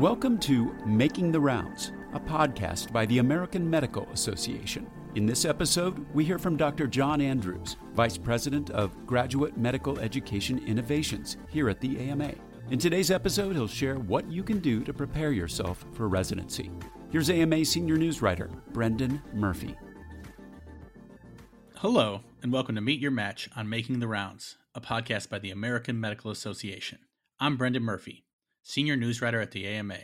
Welcome to Making the Rounds, a podcast by the American Medical Association. In this episode, we hear from Dr. John Andrews, Vice President of Graduate Medical Education Innovations here at the AMA. In today's episode, he'll share what you can do to prepare yourself for residency. Here's AMA Senior News Writer Brendan Murphy. Hello, and welcome to Meet Your Match on Making the Rounds, a podcast by the American Medical Association. I'm Brendan Murphy, Senior News Writer at the AMA.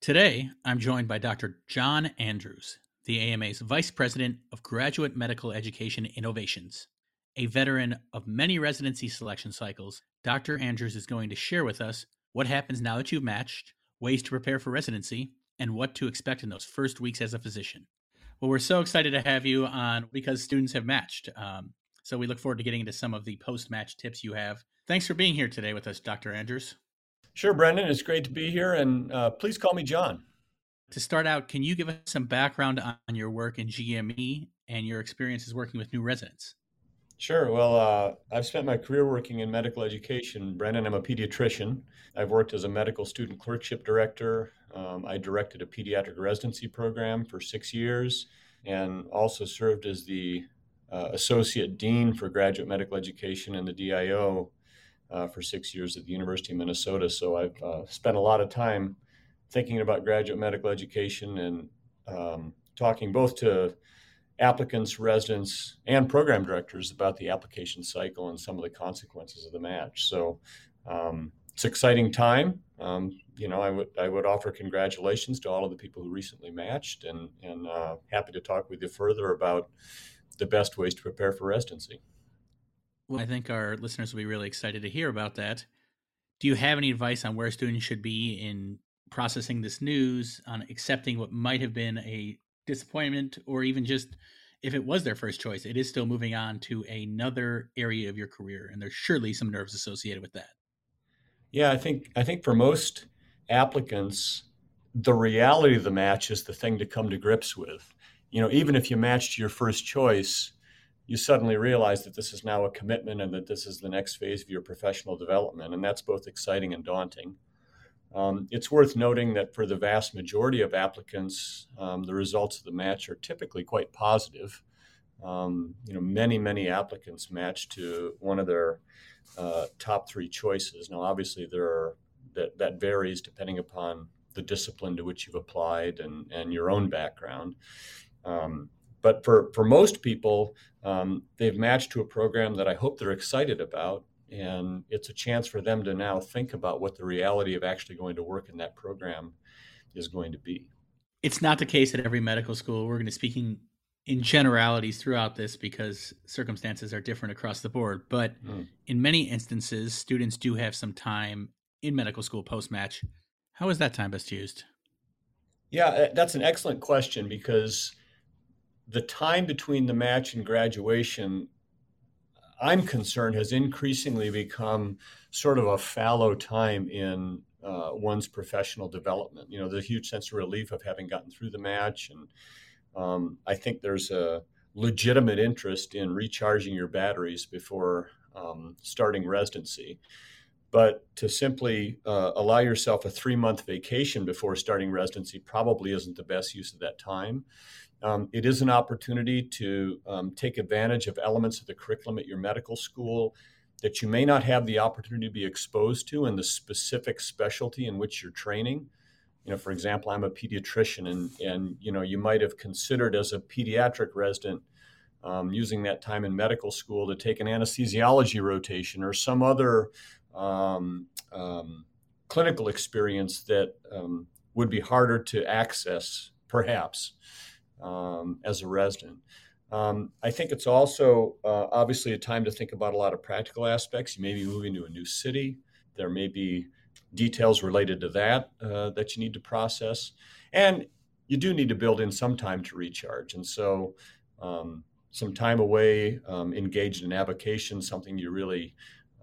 Today, I'm joined by Dr. John Andrews, the AMA's Vice President of Graduate Medical Education Innovations. A veteran of many residency selection cycles, Dr. Andrews is going to share with us what happens now that you've matched, ways to prepare for residency, and what to expect in those first weeks as a physician. Well, we're so excited to have you on because students have matched. Um, so we look forward to getting into some of the post match tips you have. Thanks for being here today with us, Dr. Andrews. Sure, Brendan. It's great to be here. And uh, please call me John. To start out, can you give us some background on your work in GME and your experiences working with new residents? Sure. Well, uh, I've spent my career working in medical education. Brendan, I'm a pediatrician. I've worked as a medical student clerkship director. Um, I directed a pediatric residency program for six years and also served as the uh, associate dean for graduate medical education in the DIO uh, for six years at the University of Minnesota. So I've uh, spent a lot of time thinking about graduate medical education and um, talking both to applicants, residents, and program directors about the application cycle and some of the consequences of the match. So um, it's exciting time. Um, you know, I would I would offer congratulations to all of the people who recently matched, and and uh, happy to talk with you further about the best ways to prepare for residency. Well, I think our listeners will be really excited to hear about that. Do you have any advice on where students should be in processing this news, on accepting what might have been a disappointment or even just if it was their first choice, it is still moving on to another area of your career, and there's surely some nerves associated with that. Yeah, I think I think for most applicants, the reality of the match is the thing to come to grips with. You know, even if you matched your first choice, you suddenly realize that this is now a commitment and that this is the next phase of your professional development, and that's both exciting and daunting. Um, it's worth noting that for the vast majority of applicants, um, the results of the match are typically quite positive. Um, you know, many, many applicants match to one of their uh, top three choices. Now, obviously, there are that that varies depending upon the discipline to which you've applied and and your own background. Um, but for for most people, um, they've matched to a program that I hope they're excited about and it's a chance for them to now think about what the reality of actually going to work in that program is going to be. It's not the case at every medical school. We're going to speaking in generalities throughout this because circumstances are different across the board. But mm. in many instances, students do have some time in medical school post match. How is that time best used? Yeah, that's an excellent question because the time between the match and graduation I'm concerned, has increasingly become sort of a fallow time in uh, one's professional development. You know, the huge sense of relief of having gotten through the match, and um, I think there's a legitimate interest in recharging your batteries before um, starting residency. But to simply uh, allow yourself a three month vacation before starting residency probably isn't the best use of that time. Um, it is an opportunity to um, take advantage of elements of the curriculum at your medical school that you may not have the opportunity to be exposed to in the specific specialty in which you're training. You know, for example, I'm a pediatrician, and and you know, you might have considered as a pediatric resident um, using that time in medical school to take an anesthesiology rotation or some other um, um, clinical experience that um, would be harder to access, perhaps um, as a resident. Um, I think it's also uh, obviously a time to think about a lot of practical aspects. You may be moving to a new city. There may be details related to that uh, that you need to process. And you do need to build in some time to recharge. And so, um, some time away, um, engaged in avocation, something you really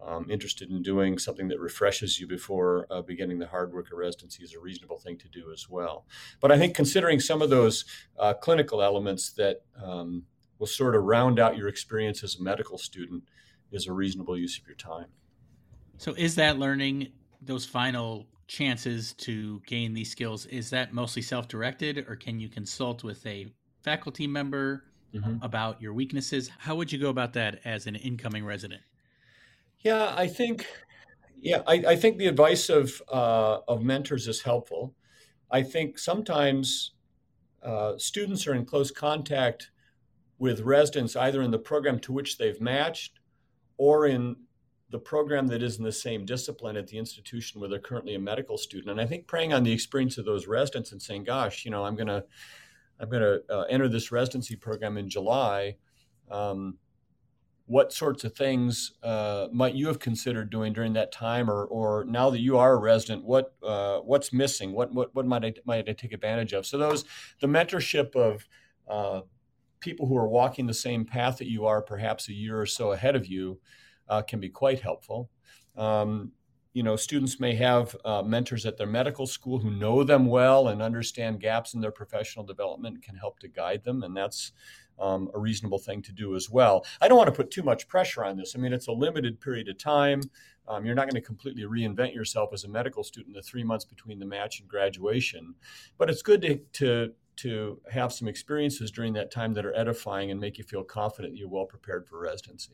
um, interested in doing something that refreshes you before uh, beginning the hard work of residency is a reasonable thing to do as well. But I think considering some of those uh, clinical elements that um, will sort of round out your experience as a medical student is a reasonable use of your time. So, is that learning those final chances to gain these skills? Is that mostly self directed, or can you consult with a faculty member mm-hmm. about your weaknesses? How would you go about that as an incoming resident? Yeah, I think. Yeah, I, I think the advice of uh, of mentors is helpful. I think sometimes uh, students are in close contact with residents either in the program to which they've matched or in the program that is in the same discipline at the institution where they're currently a medical student. And I think preying on the experience of those residents and saying, "Gosh, you know, I'm gonna, I'm gonna uh, enter this residency program in July. Um, what sorts of things uh, might you have considered doing during that time, or, or now that you are a resident, what uh, what's missing? What what what might I might I take advantage of? So those the mentorship of uh, people who are walking the same path that you are, perhaps a year or so ahead of you, uh, can be quite helpful. Um, you know, students may have uh, mentors at their medical school who know them well and understand gaps in their professional development and can help to guide them, and that's um, a reasonable thing to do as well. I don't want to put too much pressure on this. I mean, it's a limited period of time. Um, you're not going to completely reinvent yourself as a medical student the three months between the match and graduation, but it's good to, to to have some experiences during that time that are edifying and make you feel confident you're well prepared for residency.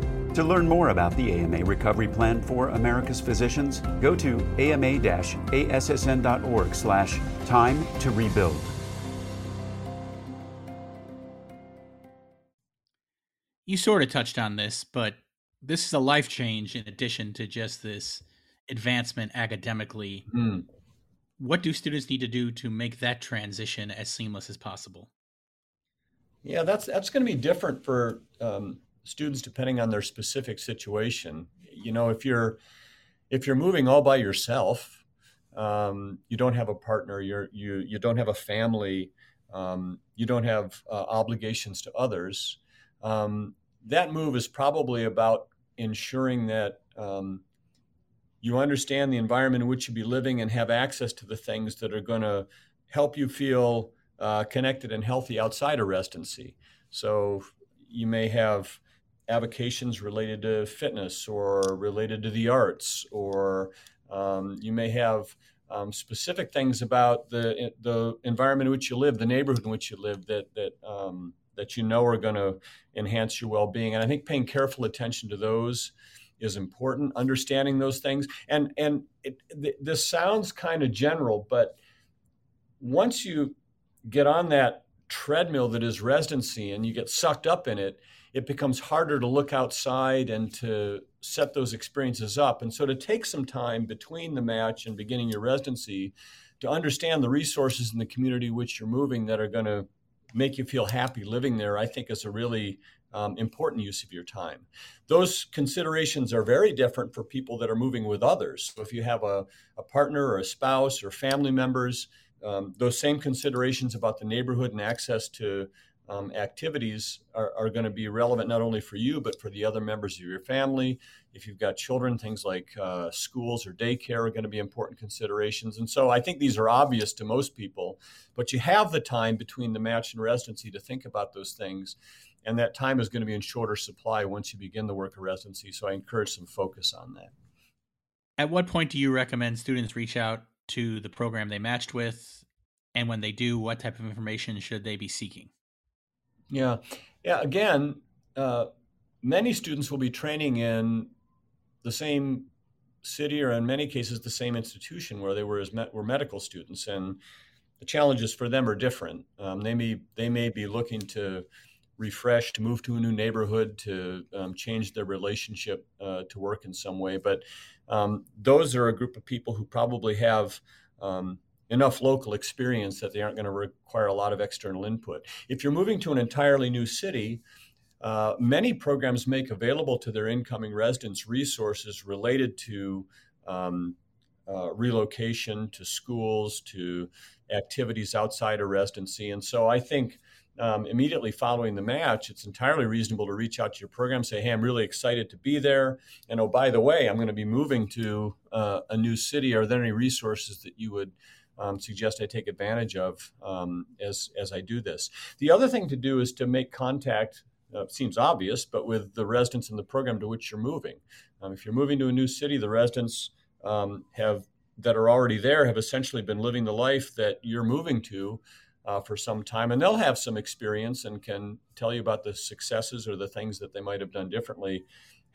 To learn more about the AMA Recovery Plan for America's Physicians, go to ama-assn.org slash time to rebuild. You sort of touched on this, but this is a life change in addition to just this advancement academically. Mm. What do students need to do to make that transition as seamless as possible? Yeah, that's that's going to be different for um, students depending on their specific situation. You know, if you're if you're moving all by yourself, um, you don't have a partner, you're you you don't have a family, um, you don't have uh, obligations to others. Um, that move is probably about ensuring that um, you understand the environment in which you be living and have access to the things that are going to help you feel uh, connected and healthy outside of residency. So you may have avocations related to fitness or related to the arts, or um, you may have um, specific things about the the environment in which you live, the neighborhood in which you live that that um, that you know are going to enhance your well-being. And I think paying careful attention to those is important. Understanding those things, and and it, th- this sounds kind of general, but once you get on that treadmill that is residency and you get sucked up in it, it becomes harder to look outside and to set those experiences up. And so to take some time between the match and beginning your residency to understand the resources in the community which you're moving that are going to make you feel happy living there, I think is a really um, important use of your time. Those considerations are very different for people that are moving with others. So if you have a, a partner or a spouse or family members, um, those same considerations about the neighborhood and access to um, activities are, are going to be relevant not only for you, but for the other members of your family. If you've got children, things like uh, schools or daycare are going to be important considerations. And so I think these are obvious to most people, but you have the time between the match and residency to think about those things. And that time is going to be in shorter supply once you begin the work of residency. So I encourage some focus on that. At what point do you recommend students reach out to the program they matched with? And when they do, what type of information should they be seeking? Yeah. Yeah. Again, uh, many students will be training in the same city or in many cases the same institution where they were as met, were medical students and the challenges for them are different um, they may they may be looking to refresh to move to a new neighborhood to um, change their relationship uh, to work in some way but um, those are a group of people who probably have um, enough local experience that they aren't going to require a lot of external input. If you're moving to an entirely new city, uh, many programs make available to their incoming residents resources related to um, uh, relocation, to schools, to activities outside of residency. And so I think um, immediately following the match, it's entirely reasonable to reach out to your program, say, "Hey, I'm really excited to be there, and oh, by the way, I'm going to be moving to uh, a new city. Are there any resources that you would?" Um, suggest I take advantage of um, as as I do this. The other thing to do is to make contact. Uh, seems obvious, but with the residents in the program to which you're moving. Um, if you're moving to a new city, the residents um, have that are already there have essentially been living the life that you're moving to uh, for some time, and they'll have some experience and can tell you about the successes or the things that they might have done differently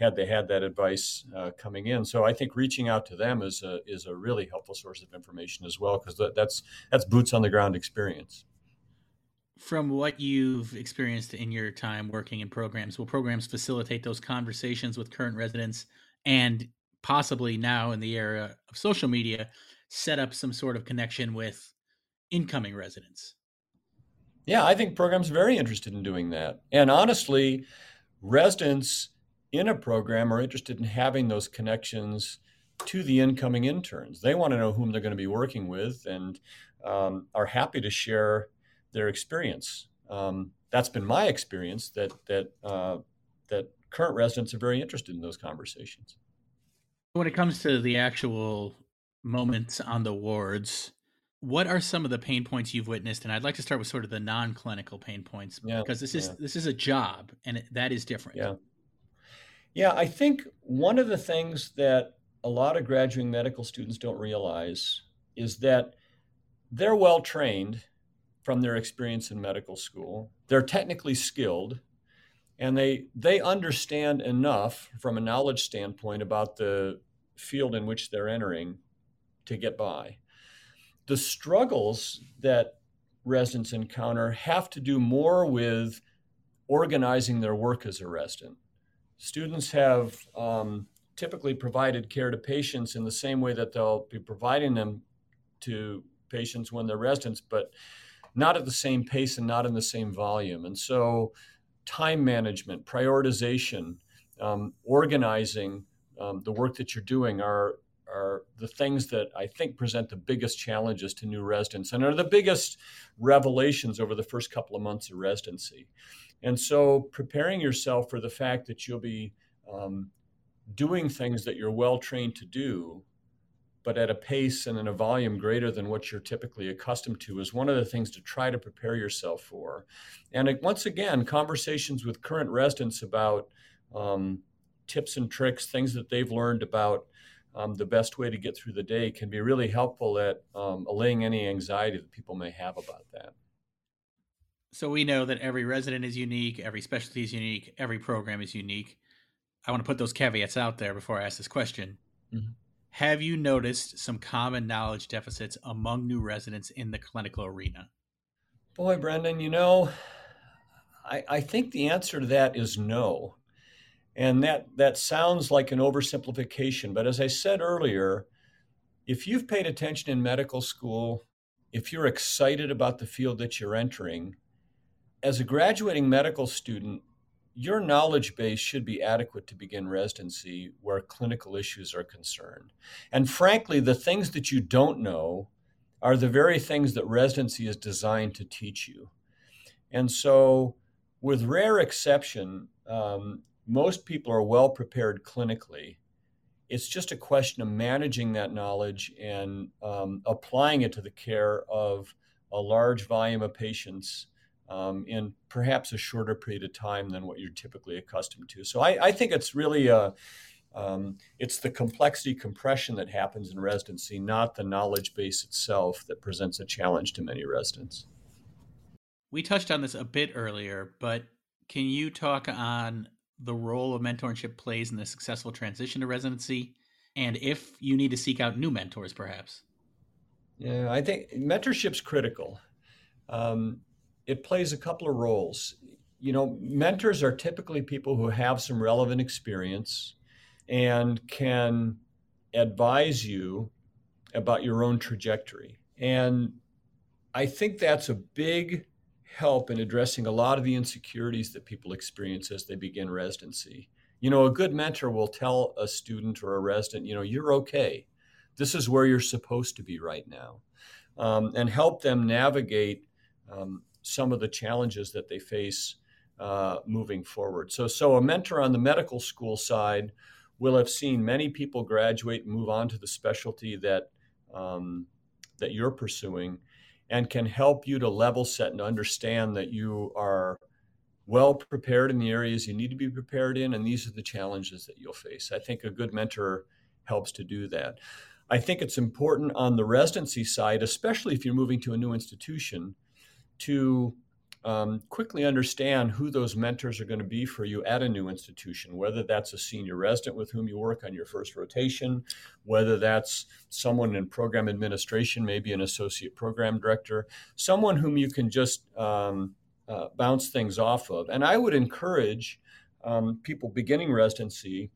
had they had that advice uh, coming in. So I think reaching out to them is a is a really helpful source of information as well because that, that's that's boots on the ground experience. From what you've experienced in your time working in programs, will programs facilitate those conversations with current residents and possibly now in the era of social media set up some sort of connection with incoming residents? Yeah, I think programs are very interested in doing that. And honestly, residents in a program are interested in having those connections to the incoming interns. They want to know whom they're going to be working with and um, are happy to share their experience. Um, that's been my experience that that uh, that current residents are very interested in those conversations. When it comes to the actual moments on the wards, what are some of the pain points you've witnessed? And I'd like to start with sort of the non-clinical pain points yeah, because this is yeah. this is a job and it, that is different. Yeah. Yeah, I think one of the things that a lot of graduating medical students don't realize is that they're well trained from their experience in medical school. They're technically skilled and they they understand enough from a knowledge standpoint about the field in which they're entering to get by. The struggles that residents encounter have to do more with organizing their work as a resident. Students have um, typically provided care to patients in the same way that they'll be providing them to patients when they're residents, but not at the same pace and not in the same volume. And so, time management, prioritization, um, organizing um, the work that you're doing are are the things that I think present the biggest challenges to new residents and are the biggest revelations over the first couple of months of residency. And so, preparing yourself for the fact that you'll be um, doing things that you're well trained to do, but at a pace and in a volume greater than what you're typically accustomed to, is one of the things to try to prepare yourself for. And it, once again, conversations with current residents about um, tips and tricks, things that they've learned about um, the best way to get through the day can be really helpful at um, allaying any anxiety that people may have about that. So we know that every resident is unique, every specialty is unique, every program is unique. I want to put those caveats out there before I ask this question. Mm-hmm. Have you noticed some common knowledge deficits among new residents in the clinical arena? Boy, Brendan, you know, I, I think the answer to that is no. And that, that sounds like an oversimplification. But as I said earlier, if you've paid attention in medical school, if you're excited about the field that you're entering, as a graduating medical student, your knowledge base should be adequate to begin residency where clinical issues are concerned. And frankly, the things that you don't know are the very things that residency is designed to teach you. And so, with rare exception, um, most people are well prepared clinically. It's just a question of managing that knowledge and um, applying it to the care of a large volume of patients um, in perhaps a shorter period of time than what you're typically accustomed to. So I, I think it's really a, um, it's the complexity compression that happens in residency, not the knowledge base itself that presents a challenge to many residents. We touched on this a bit earlier, but can you talk on the role of mentorship plays in the successful transition to residency, and if you need to seek out new mentors, perhaps. Yeah, I think mentorship's critical. Um, it plays a couple of roles. You know, mentors are typically people who have some relevant experience and can advise you about your own trajectory. And I think that's a big help in addressing a lot of the insecurities that people experience as they begin residency. You know, a good mentor will tell a student or a resident, you know, you're okay. This is where you're supposed to be right now. um, and help them navigate um, some of the challenges that they face uh, moving forward. So, so a mentor on the medical school side will have seen many people graduate and move on to the specialty that um, that you're pursuing, and can help you to level set and understand that you are well prepared in the areas you need to be prepared in, and these are the challenges that you'll face. I think a good mentor helps to do that. I think it's important on the residency side, especially if you're moving to a new institution, to um, quickly understand who those mentors are going to be for you at a new institution, whether that's a senior resident with whom you work on your first rotation, whether that's someone in program administration, maybe an associate program director, someone whom you can just um, uh, bounce things off of. And I would encourage um, people beginning residency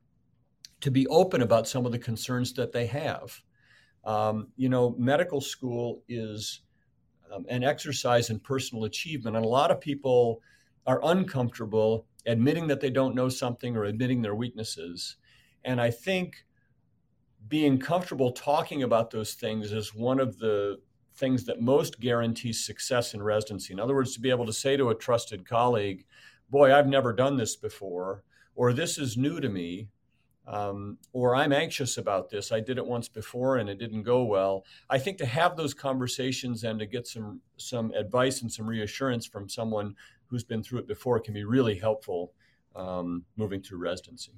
to be open about some of the concerns that they have. Um, you know, medical school is um, an exercise and personal achievement, and a lot of people are uncomfortable admitting that they don't know something or admitting their weaknesses. And I think being comfortable talking about those things is one of the things that most guarantees success in residency. In other words, to be able to say to a trusted colleague, Boy, I've never done this before, or this is new to me, um, or I'm anxious about this. I did it once before and it didn't go well. I think to have those conversations and to get some some advice and some reassurance from someone who's been through it before can be really helpful um, moving through residency.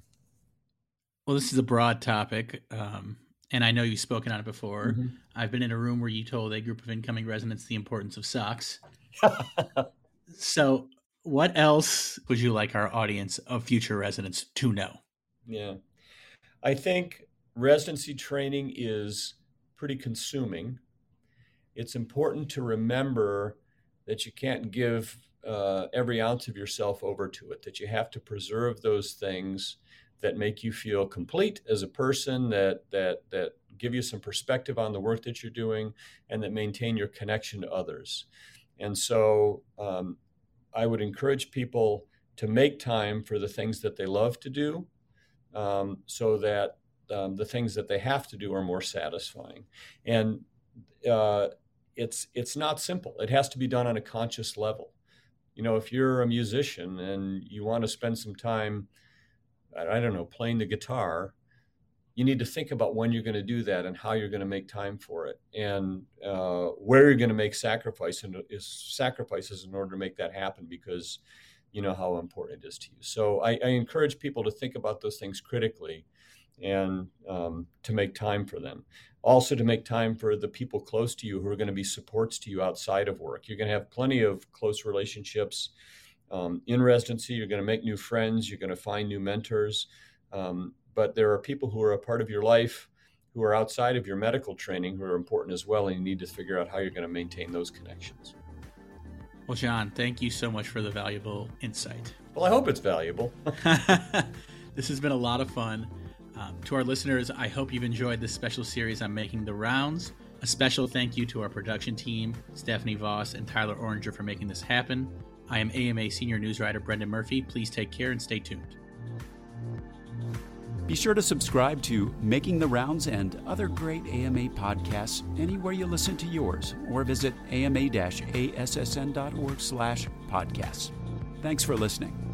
Well, this is a broad topic, um, and I know you've spoken on it before. Mm-hmm. I've been in a room where you told a group of incoming residents the importance of socks. so, what else would you like our audience of future residents to know? Yeah, I think residency training is pretty consuming. It's important to remember that you can't give uh, every ounce of yourself over to it, that you have to preserve those things that make you feel complete as a person, that that that give you some perspective on the work that you're doing, and that maintain your connection to others. And so, um, I would encourage people to make time for the things that they love to do, um, so that um, the things that they have to do are more satisfying. And uh, it's it's not simple. It has to be done on a conscious level. You know, if you're a musician and you want to spend some time I don't know, playing the guitar, you need to think about when you're going to do that and how you're going to make time for it and uh, where you're going to make sacrifice and is sacrifices in order to make that happen because you know how important it is to you. So I, I encourage people to think about those things critically and um, to make time for them. Also, to make time for the people close to you who are going to be supports to you outside of work. You're going to have plenty of close relationships um, in residency, you're going to make new friends, you're going to find new mentors. Um, but there are people who are a part of your life who are outside of your medical training who are important as well, and you need to figure out how you're going to maintain those connections. Well, John, thank you so much for the valuable insight. Well, I hope it's valuable. this has been a lot of fun. Um, to our listeners, I hope you've enjoyed this special series on making the rounds. A special thank you to our production team, Stephanie Voss and Tyler Oranger, for making this happen. I am AMA senior news writer Brendan Murphy. Please take care and stay tuned. Be sure to subscribe to Making the Rounds and other great AMA podcasts anywhere you listen to yours or visit ama-assn.org slash podcasts. Thanks for listening.